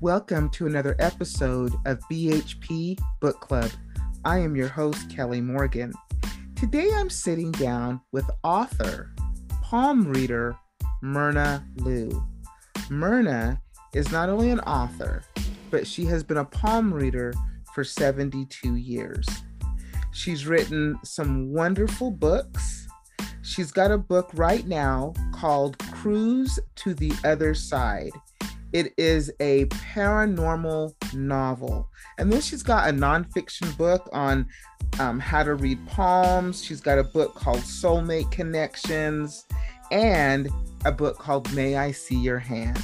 Welcome to another episode of BHP Book Club. I am your host, Kelly Morgan. Today I'm sitting down with author, palm reader, Myrna Lou. Myrna is not only an author, but she has been a palm reader for 72 years. She's written some wonderful books. She's got a book right now called Cruise to the Other Side. It is a paranormal novel. And then she's got a nonfiction book on um, how to read palms. She's got a book called Soulmate Connections and a book called May I See Your Hand.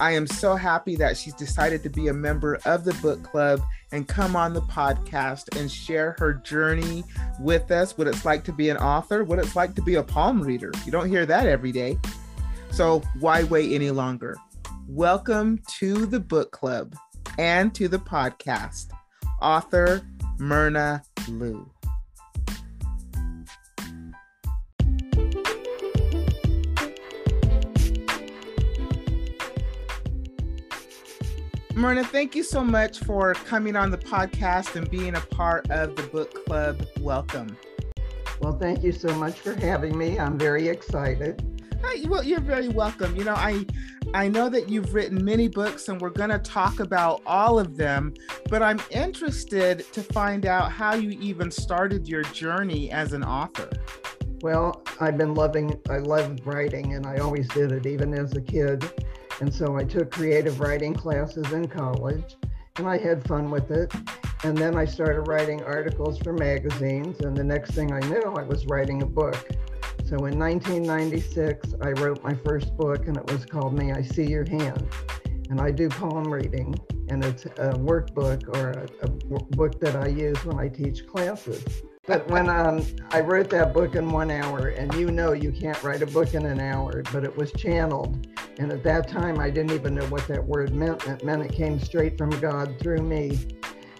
I am so happy that she's decided to be a member of the book club and come on the podcast and share her journey with us what it's like to be an author, what it's like to be a palm reader. You don't hear that every day. So, why wait any longer? Welcome to the book club and to the podcast, author Myrna Lou. Myrna, thank you so much for coming on the podcast and being a part of the book club. Welcome. Well, thank you so much for having me. I'm very excited. Well, you're very welcome. You know, I I know that you've written many books and we're going to talk about all of them, but I'm interested to find out how you even started your journey as an author. Well, I've been loving, I love writing and I always did it even as a kid. And so I took creative writing classes in college and I had fun with it. And then I started writing articles for magazines. And the next thing I knew, I was writing a book. So in 1996, I wrote my first book, and it was called May I See Your Hand. And I do palm reading, and it's a workbook or a, a book that I use when I teach classes. But when um, I wrote that book in one hour, and you know you can't write a book in an hour, but it was channeled. And at that time, I didn't even know what that word meant. It meant it came straight from God through me.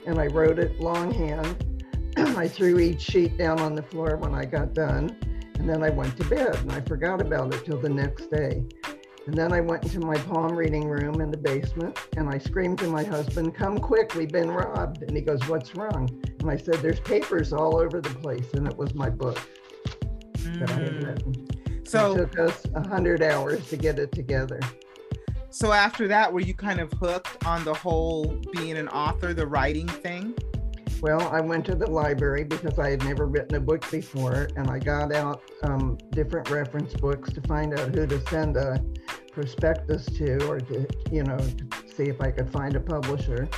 And I wrote it longhand. I threw each sheet down on the floor when I got done. And then I went to bed and I forgot about it till the next day. And then I went into my palm reading room in the basement and I screamed to my husband, Come quick, we've been robbed. And he goes, What's wrong? And I said, There's papers all over the place. And it was my book mm. that I had mm. written. So it took us 100 hours to get it together. So after that, were you kind of hooked on the whole being an author, the writing thing? Well, I went to the library because I had never written a book before, and I got out um, different reference books to find out who to send a prospectus to, or to, you know, to see if I could find a publisher.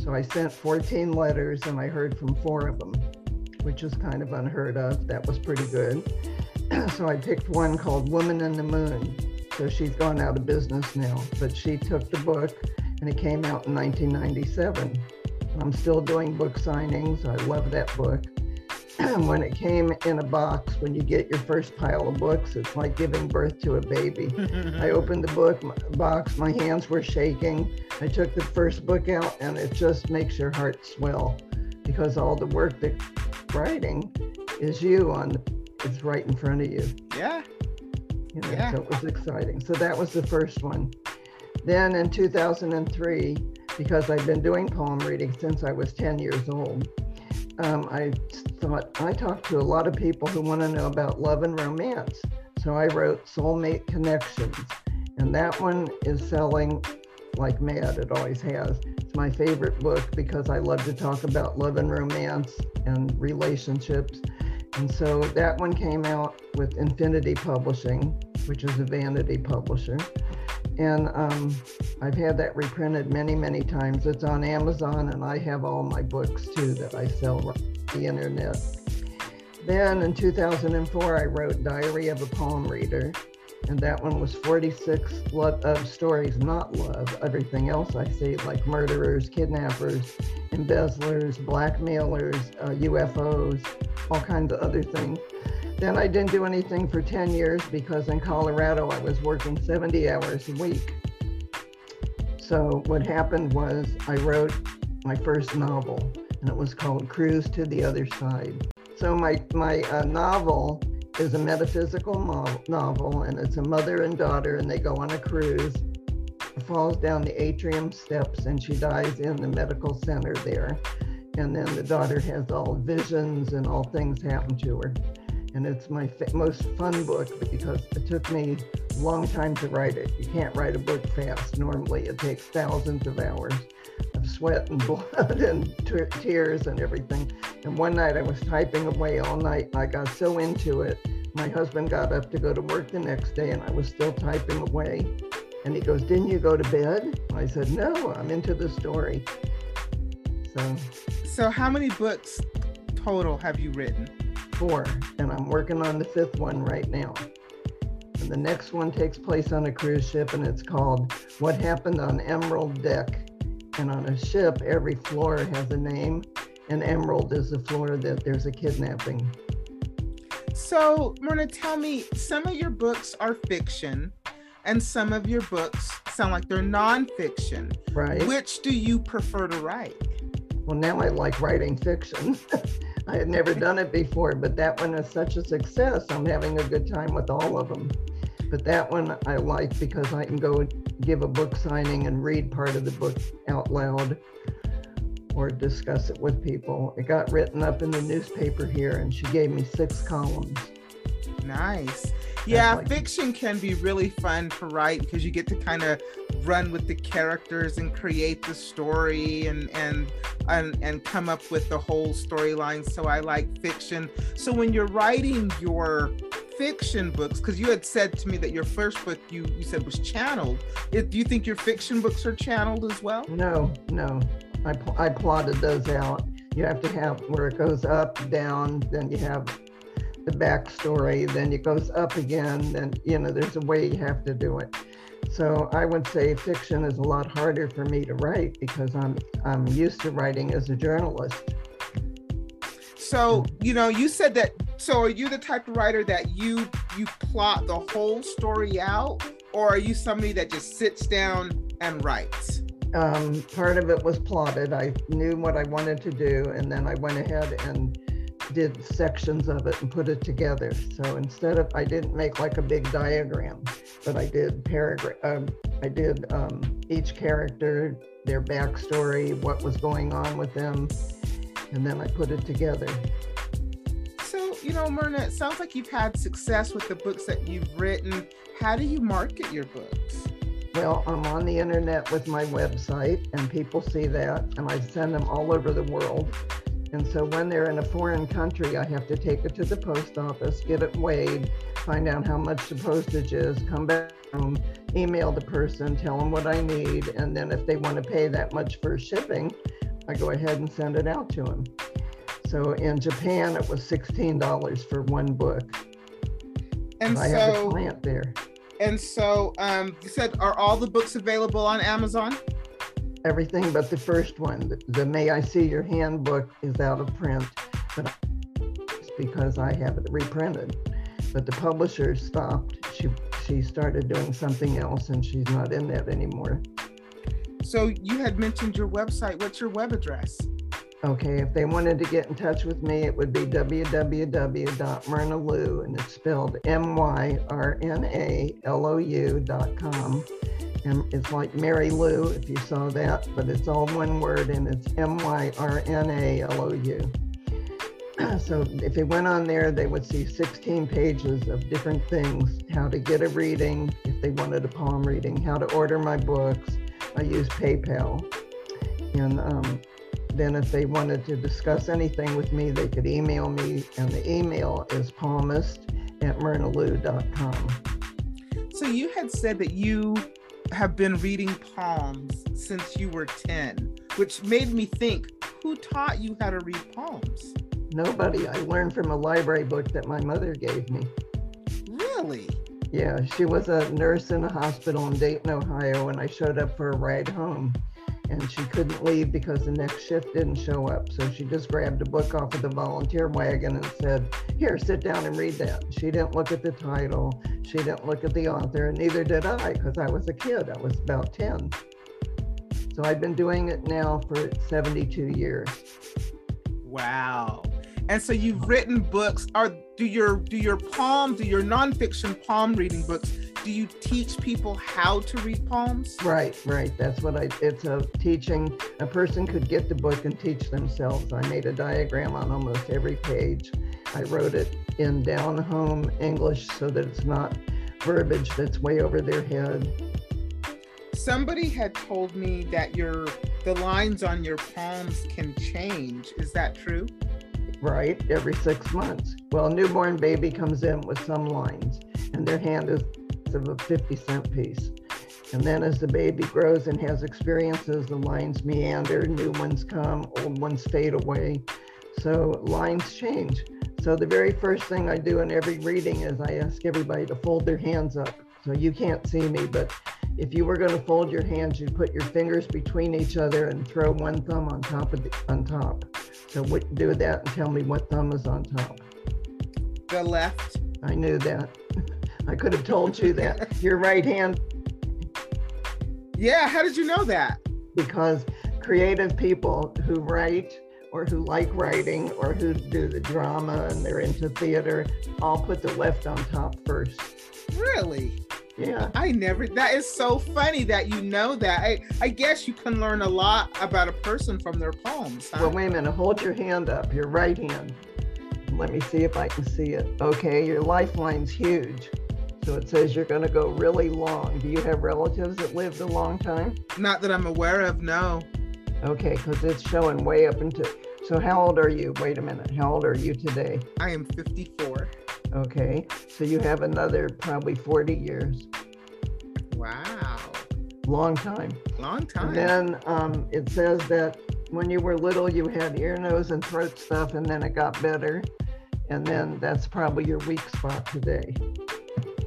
So I sent 14 letters, and I heard from four of them, which is kind of unheard of. That was pretty good. so I picked one called Woman in the Moon. So she's gone out of business now, but she took the book, and it came out in 1997. I'm still doing book signings. I love that book. when it came in a box, when you get your first pile of books, it's like giving birth to a baby. I opened the book my, box, my hands were shaking. I took the first book out, and it just makes your heart swell because all the work that writing is you on it's right in front of you. Yeah. You know, yeah. So it was exciting. So that was the first one. Then in 2003, because I've been doing palm reading since I was 10 years old. Um, I thought I talked to a lot of people who want to know about love and romance. So I wrote Soulmate Connections, and that one is selling like mad. It always has. It's my favorite book because I love to talk about love and romance and relationships. And so that one came out with Infinity Publishing, which is a vanity publisher. And um, I've had that reprinted many, many times. It's on Amazon, and I have all my books too that I sell on the internet. Then in 2004, I wrote Diary of a Palm Reader, and that one was 46 love, stories, not love, everything else I see, like murderers, kidnappers, embezzlers, blackmailers, uh, UFOs, all kinds of other things. Then I didn't do anything for 10 years because in Colorado I was working 70 hours a week. So what happened was I wrote my first novel and it was called Cruise to the Other Side. So my, my uh, novel is a metaphysical novel and it's a mother and daughter and they go on a cruise falls down the atrium steps and she dies in the medical center there. And then the daughter has all visions and all things happen to her. And it's my fa- most fun book because it took me a long time to write it. You can't write a book fast. Normally, it takes thousands of hours of sweat and blood and t- tears and everything. And one night I was typing away all night. I got so into it. My husband got up to go to work the next day and I was still typing away. And he goes, Didn't you go to bed? I said, No, I'm into the story. So, so how many books total have you written? Four, and I'm working on the fifth one right now. And the next one takes place on a cruise ship, and it's called What Happened on Emerald Deck. And on a ship, every floor has a name, and Emerald is the floor that there's a kidnapping. So, Myrna, tell me, some of your books are fiction, and some of your books sound like they're nonfiction. Right. Which do you prefer to write? Well, now I like writing fiction. I had never done it before, but that one is such a success. I'm having a good time with all of them. But that one I like because I can go give a book signing and read part of the book out loud or discuss it with people. It got written up in the newspaper here and she gave me six columns. Nice. Yeah, like fiction can be really fun to write because you get to kind of run with the characters and create the story and and and, and come up with the whole storyline. So I like fiction. So when you're writing your fiction books, because you had said to me that your first book you you said was channeled. do you think your fiction books are channeled as well? No, no. I I plotted those out. You have to have where it goes up, down, then you have the backstory, then it goes up again, then, you know, there's a way you have to do it. So I would say fiction is a lot harder for me to write because I'm I'm used to writing as a journalist. So, you know, you said that so are you the type of writer that you you plot the whole story out or are you somebody that just sits down and writes? Um, part of it was plotted. I knew what I wanted to do and then I went ahead and did sections of it and put it together. So instead of, I didn't make like a big diagram, but I did paragraph, um, I did um, each character, their backstory, what was going on with them, and then I put it together. So, you know, Myrna, it sounds like you've had success with the books that you've written. How do you market your books? Well, I'm on the internet with my website, and people see that, and I send them all over the world. And so when they're in a foreign country, I have to take it to the post office, get it weighed, find out how much the postage is, come back home, email the person, tell them what I need, and then if they want to pay that much for shipping, I go ahead and send it out to them. So in Japan, it was $16 for one book. And, I so, have a client there. And so um, you said, are all the books available on Amazon? Everything but the first one. The, the, May I See Your Handbook is out of print, but it's because I have it reprinted. But the publisher stopped. She she started doing something else, and she's not in that anymore. So you had mentioned your website. What's your web address? Okay, if they wanted to get in touch with me, it would be www.myrnalou, and it's spelled M Y R N A L O U.com and it's like Mary Lou, if you saw that, but it's all one word and it's M Y R N A L O U. So if they went on there, they would see 16 pages of different things how to get a reading, if they wanted a palm reading, how to order my books. I use PayPal. And um, then if they wanted to discuss anything with me, they could email me, and the email is palmist at myrnalou.com. So you had said that you have been reading palms since you were 10, which made me think who taught you how to read palms? Nobody. I learned from a library book that my mother gave me. Really? Yeah, she was a nurse in a hospital in Dayton, Ohio, and I showed up for a ride home and she couldn't leave because the next shift didn't show up. So she just grabbed a book off of the volunteer wagon and said, Here, sit down and read that. She didn't look at the title, she didn't look at the author, and neither did I because I was a kid. I was about 10. So I've been doing it now for 72 years. Wow. And so you've written books. Are do your do your palm, do your nonfiction palm reading books do you teach people how to read palms? Right, right. That's what I. It's a teaching. A person could get the book and teach themselves. I made a diagram on almost every page. I wrote it in down home English so that it's not verbiage that's way over their head. Somebody had told me that your the lines on your palms can change. Is that true? Right, every six months. Well, a newborn baby comes in with some lines, and their hand is of a 50 cent piece. And then as the baby grows and has experiences, the lines meander, new ones come, old ones fade away. So lines change. So the very first thing I do in every reading is I ask everybody to fold their hands up. So you can't see me, but if you were going to fold your hands, you'd put your fingers between each other and throw one thumb on top of the, on top. So what, do that and tell me what thumb is on top. The left. I knew that. I could have told you that. Your right hand. Yeah, how did you know that? Because creative people who write or who like writing or who do the drama and they're into theater all put the left on top first. Really? Yeah. I never that is so funny that you know that. I, I guess you can learn a lot about a person from their palms. Huh? Well, wait a minute. Hold your hand up, your right hand. Let me see if I can see it. Okay, your lifeline's huge. So it says you're going to go really long. Do you have relatives that lived a long time? Not that I'm aware of, no. Okay, because it's showing way up into. So how old are you? Wait a minute. How old are you today? I am 54. Okay, so you have another probably 40 years. Wow. Long time. Long time. And then um, it says that when you were little, you had ear, nose, and throat stuff, and then it got better. And then that's probably your weak spot today.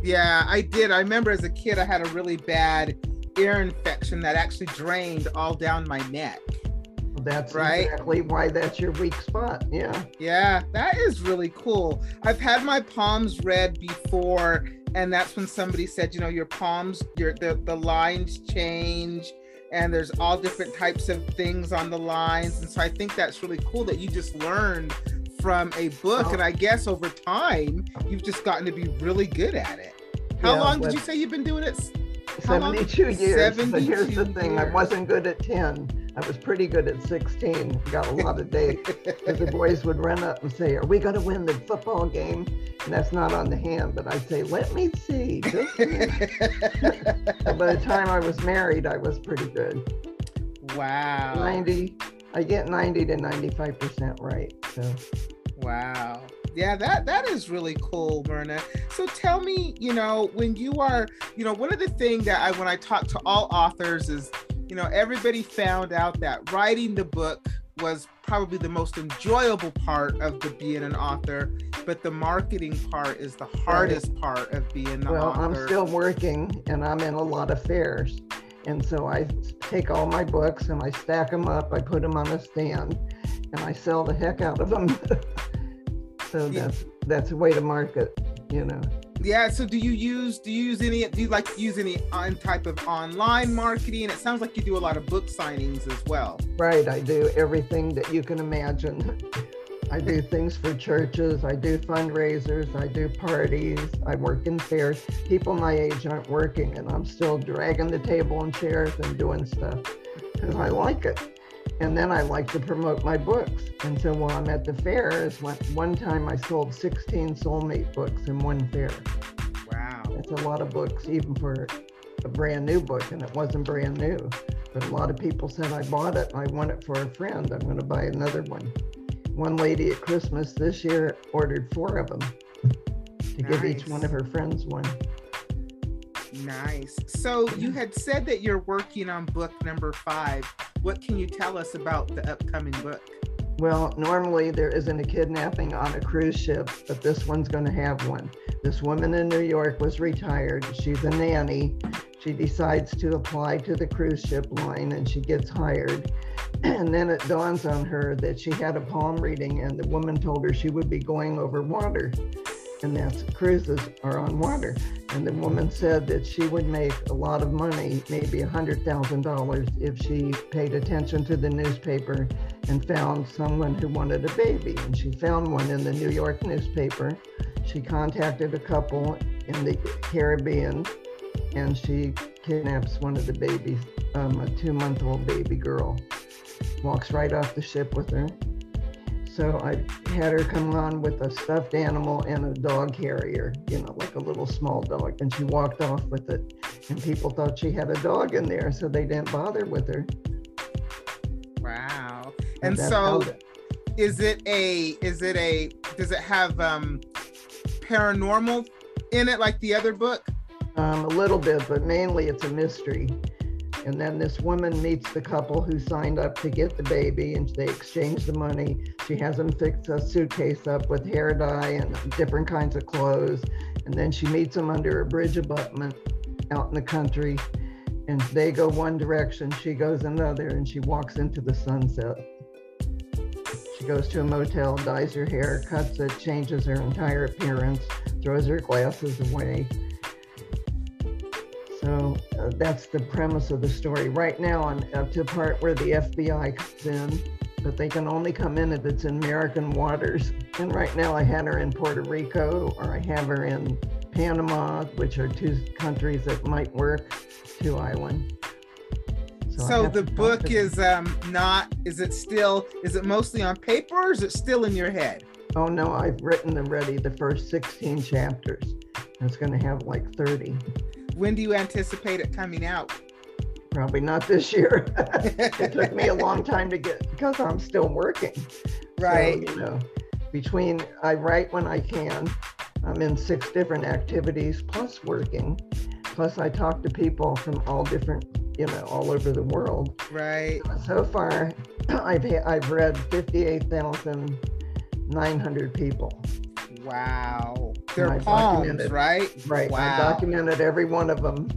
Yeah, I did. I remember as a kid, I had a really bad ear infection that actually drained all down my neck. That's right? exactly why that's your weak spot. Yeah. Yeah, that is really cool. I've had my palms read before, and that's when somebody said, you know, your palms, your the, the lines change and there's all different types of things on the lines. And so I think that's really cool that you just learned from a book. Oh. And I guess over time, you've just gotten to be really good at it. How yeah, long did you say you've been doing it? 72 years. 72 but here's the thing years. I wasn't good at 10. I was pretty good at 16. Got a lot of dates the boys would run up and say, Are we going to win the football game? And that's not on the hand, but I'd say, Let me see. by the time I was married, I was pretty good. Wow. 90, I get 90 to 95% right. So, wow yeah that that is really cool myrna so tell me you know when you are you know one of the things that i when i talk to all authors is you know everybody found out that writing the book was probably the most enjoyable part of the being an author but the marketing part is the hardest right. part of being the well author. i'm still working and i'm in a lot of fairs and so i take all my books and i stack them up i put them on a stand and i sell the heck out of them So that's that's a way to market, you know. Yeah. So do you use do you use any do you like use any on type of online marketing? It sounds like you do a lot of book signings as well. Right. I do everything that you can imagine. I do things for churches. I do fundraisers. I do parties. I work in fairs. People my age aren't working, and I'm still dragging the table and chairs and doing stuff because I like it. And then I like to promote my books. And so while I'm at the fair, is one, one time I sold 16 soulmate books in one fair. Wow. That's a lot of books, even for a brand new book, and it wasn't brand new. But a lot of people said, I bought it, I want it for a friend. I'm going to buy another one. One lady at Christmas this year ordered four of them to nice. give each one of her friends one. Nice. So you had said that you're working on book number five. What can you tell us about the upcoming book? Well, normally there isn't a kidnapping on a cruise ship, but this one's going to have one. This woman in New York was retired. She's a nanny. She decides to apply to the cruise ship line and she gets hired. And then it dawns on her that she had a palm reading and the woman told her she would be going over water and that's cruises are on water. And the woman said that she would make a lot of money, maybe a $100,000, if she paid attention to the newspaper and found someone who wanted a baby. And she found one in the New York newspaper. She contacted a couple in the Caribbean, and she kidnaps one of the babies, um, a two month old baby girl. Walks right off the ship with her. So I had her come on with a stuffed animal and a dog carrier, you know, like a little small dog. And she walked off with it. And people thought she had a dog in there, so they didn't bother with her. Wow. And, and so is it a is it a does it have um paranormal in it like the other book? Um, a little bit, but mainly it's a mystery. And then this woman meets the couple who signed up to get the baby and they exchange the money. She has them fix a suitcase up with hair dye and different kinds of clothes. And then she meets them under a bridge abutment out in the country. And they go one direction, she goes another, and she walks into the sunset. She goes to a motel, dyes her hair, cuts it, changes her entire appearance, throws her glasses away. Uh, that's the premise of the story. Right now, I'm up to the part where the FBI comes in, but they can only come in if it's in American waters. And right now, I had her in Puerto Rico, or I have her in Panama, which are two countries that might work, two islands. So, so the book is um not is it still is it mostly on paper or is it still in your head? Oh no, I've written already the first 16 chapters. It's going to have like 30. When do you anticipate it coming out? Probably not this year. it took me a long time to get because I'm still working. Right. So, you know, between I write when I can. I'm in six different activities plus working. Plus I talk to people from all different you know, all over the world. Right. So far, I've I've read fifty-eight thousand nine hundred people. Wow. They're palms, right? Right. Wow. I documented every one of them.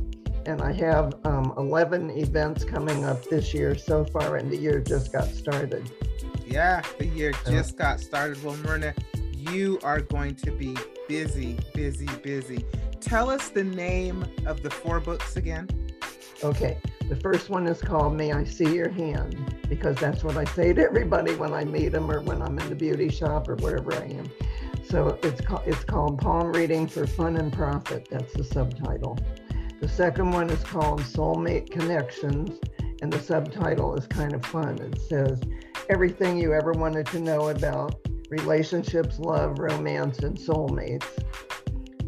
And I have um, 11 events coming up this year so far, and the year just got started. Yeah, the year just got started. Well, Myrna, you are going to be busy, busy, busy. Tell us the name of the four books again. Okay. The first one is called May I See Your Hand because that's what I say to everybody when I meet them or when I'm in the beauty shop or wherever I am. So it's called it's called Palm Reading for Fun and Profit. That's the subtitle. The second one is called Soulmate Connections, and the subtitle is kind of fun. It says everything you ever wanted to know about relationships, love, romance, and soulmates.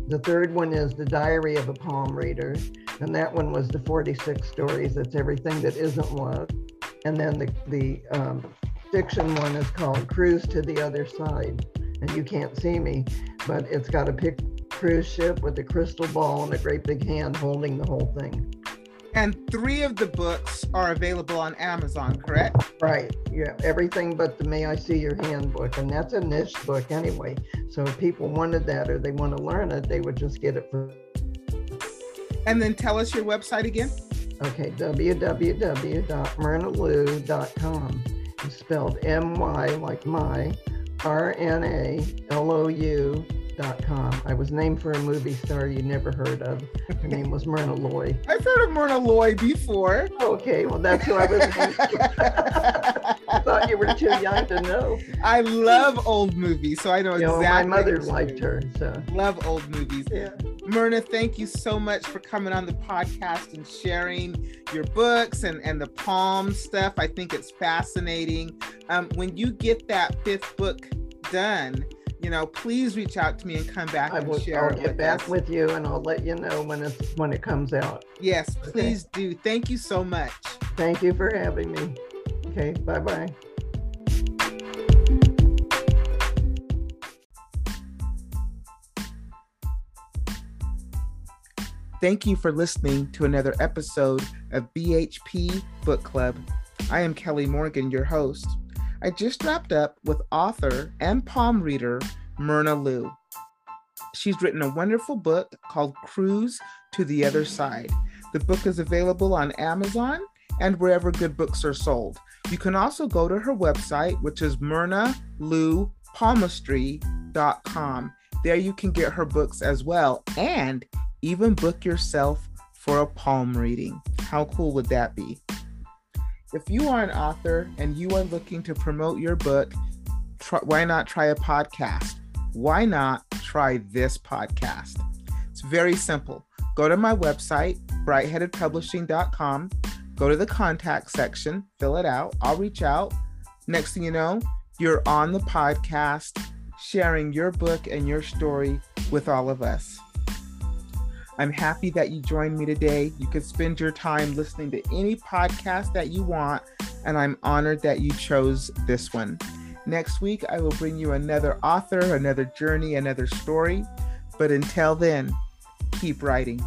The third one is The Diary of a Palm Reader, and that one was the 46 stories. That's everything that isn't love. And then the, the um, fiction one is called Cruise to the Other Side. And you can't see me, but it's got a pic- cruise ship with a crystal ball and a great big hand holding the whole thing. And three of the books are available on Amazon, correct? Right. Yeah. Everything but the May I See Your Hand book. And that's a niche book anyway. So if people wanted that or they want to learn it, they would just get it for and then tell us your website again. Okay, www.myrnalou.com. It's spelled M Y like my, R N A L O U dot com. I was named for a movie star you never heard of. Her name was Myrna Loy. I've heard of Myrna Loy before. Okay, well that's who I was. I thought you were too young to know. I love old movies, so I know, you know exactly. My mother liked her. So love old movies. Yeah. Myrna, thank you so much for coming on the podcast and sharing your books and, and the palm stuff. I think it's fascinating. Um, when you get that fifth book done, you know, please reach out to me and come back I and will, share. I'll get back us. with you and I'll let you know when it's when it comes out. Yes, please okay. do. Thank you so much. Thank you for having me. Okay, bye bye. Thank you for listening to another episode of BHP Book Club. I am Kelly Morgan, your host. I just wrapped up with author and palm reader Myrna Lou. She's written a wonderful book called Cruise to the Other Side. The book is available on Amazon and wherever good books are sold. You can also go to her website, which is myrnalouPalmistry.com. There you can get her books as well. And even book yourself for a palm reading. How cool would that be? If you are an author and you are looking to promote your book, try, why not try a podcast? Why not try this podcast? It's very simple. Go to my website, brightheadedpublishing.com, go to the contact section, fill it out. I'll reach out. Next thing you know, you're on the podcast sharing your book and your story with all of us. I'm happy that you joined me today. You can spend your time listening to any podcast that you want, and I'm honored that you chose this one. Next week, I will bring you another author, another journey, another story. But until then, keep writing.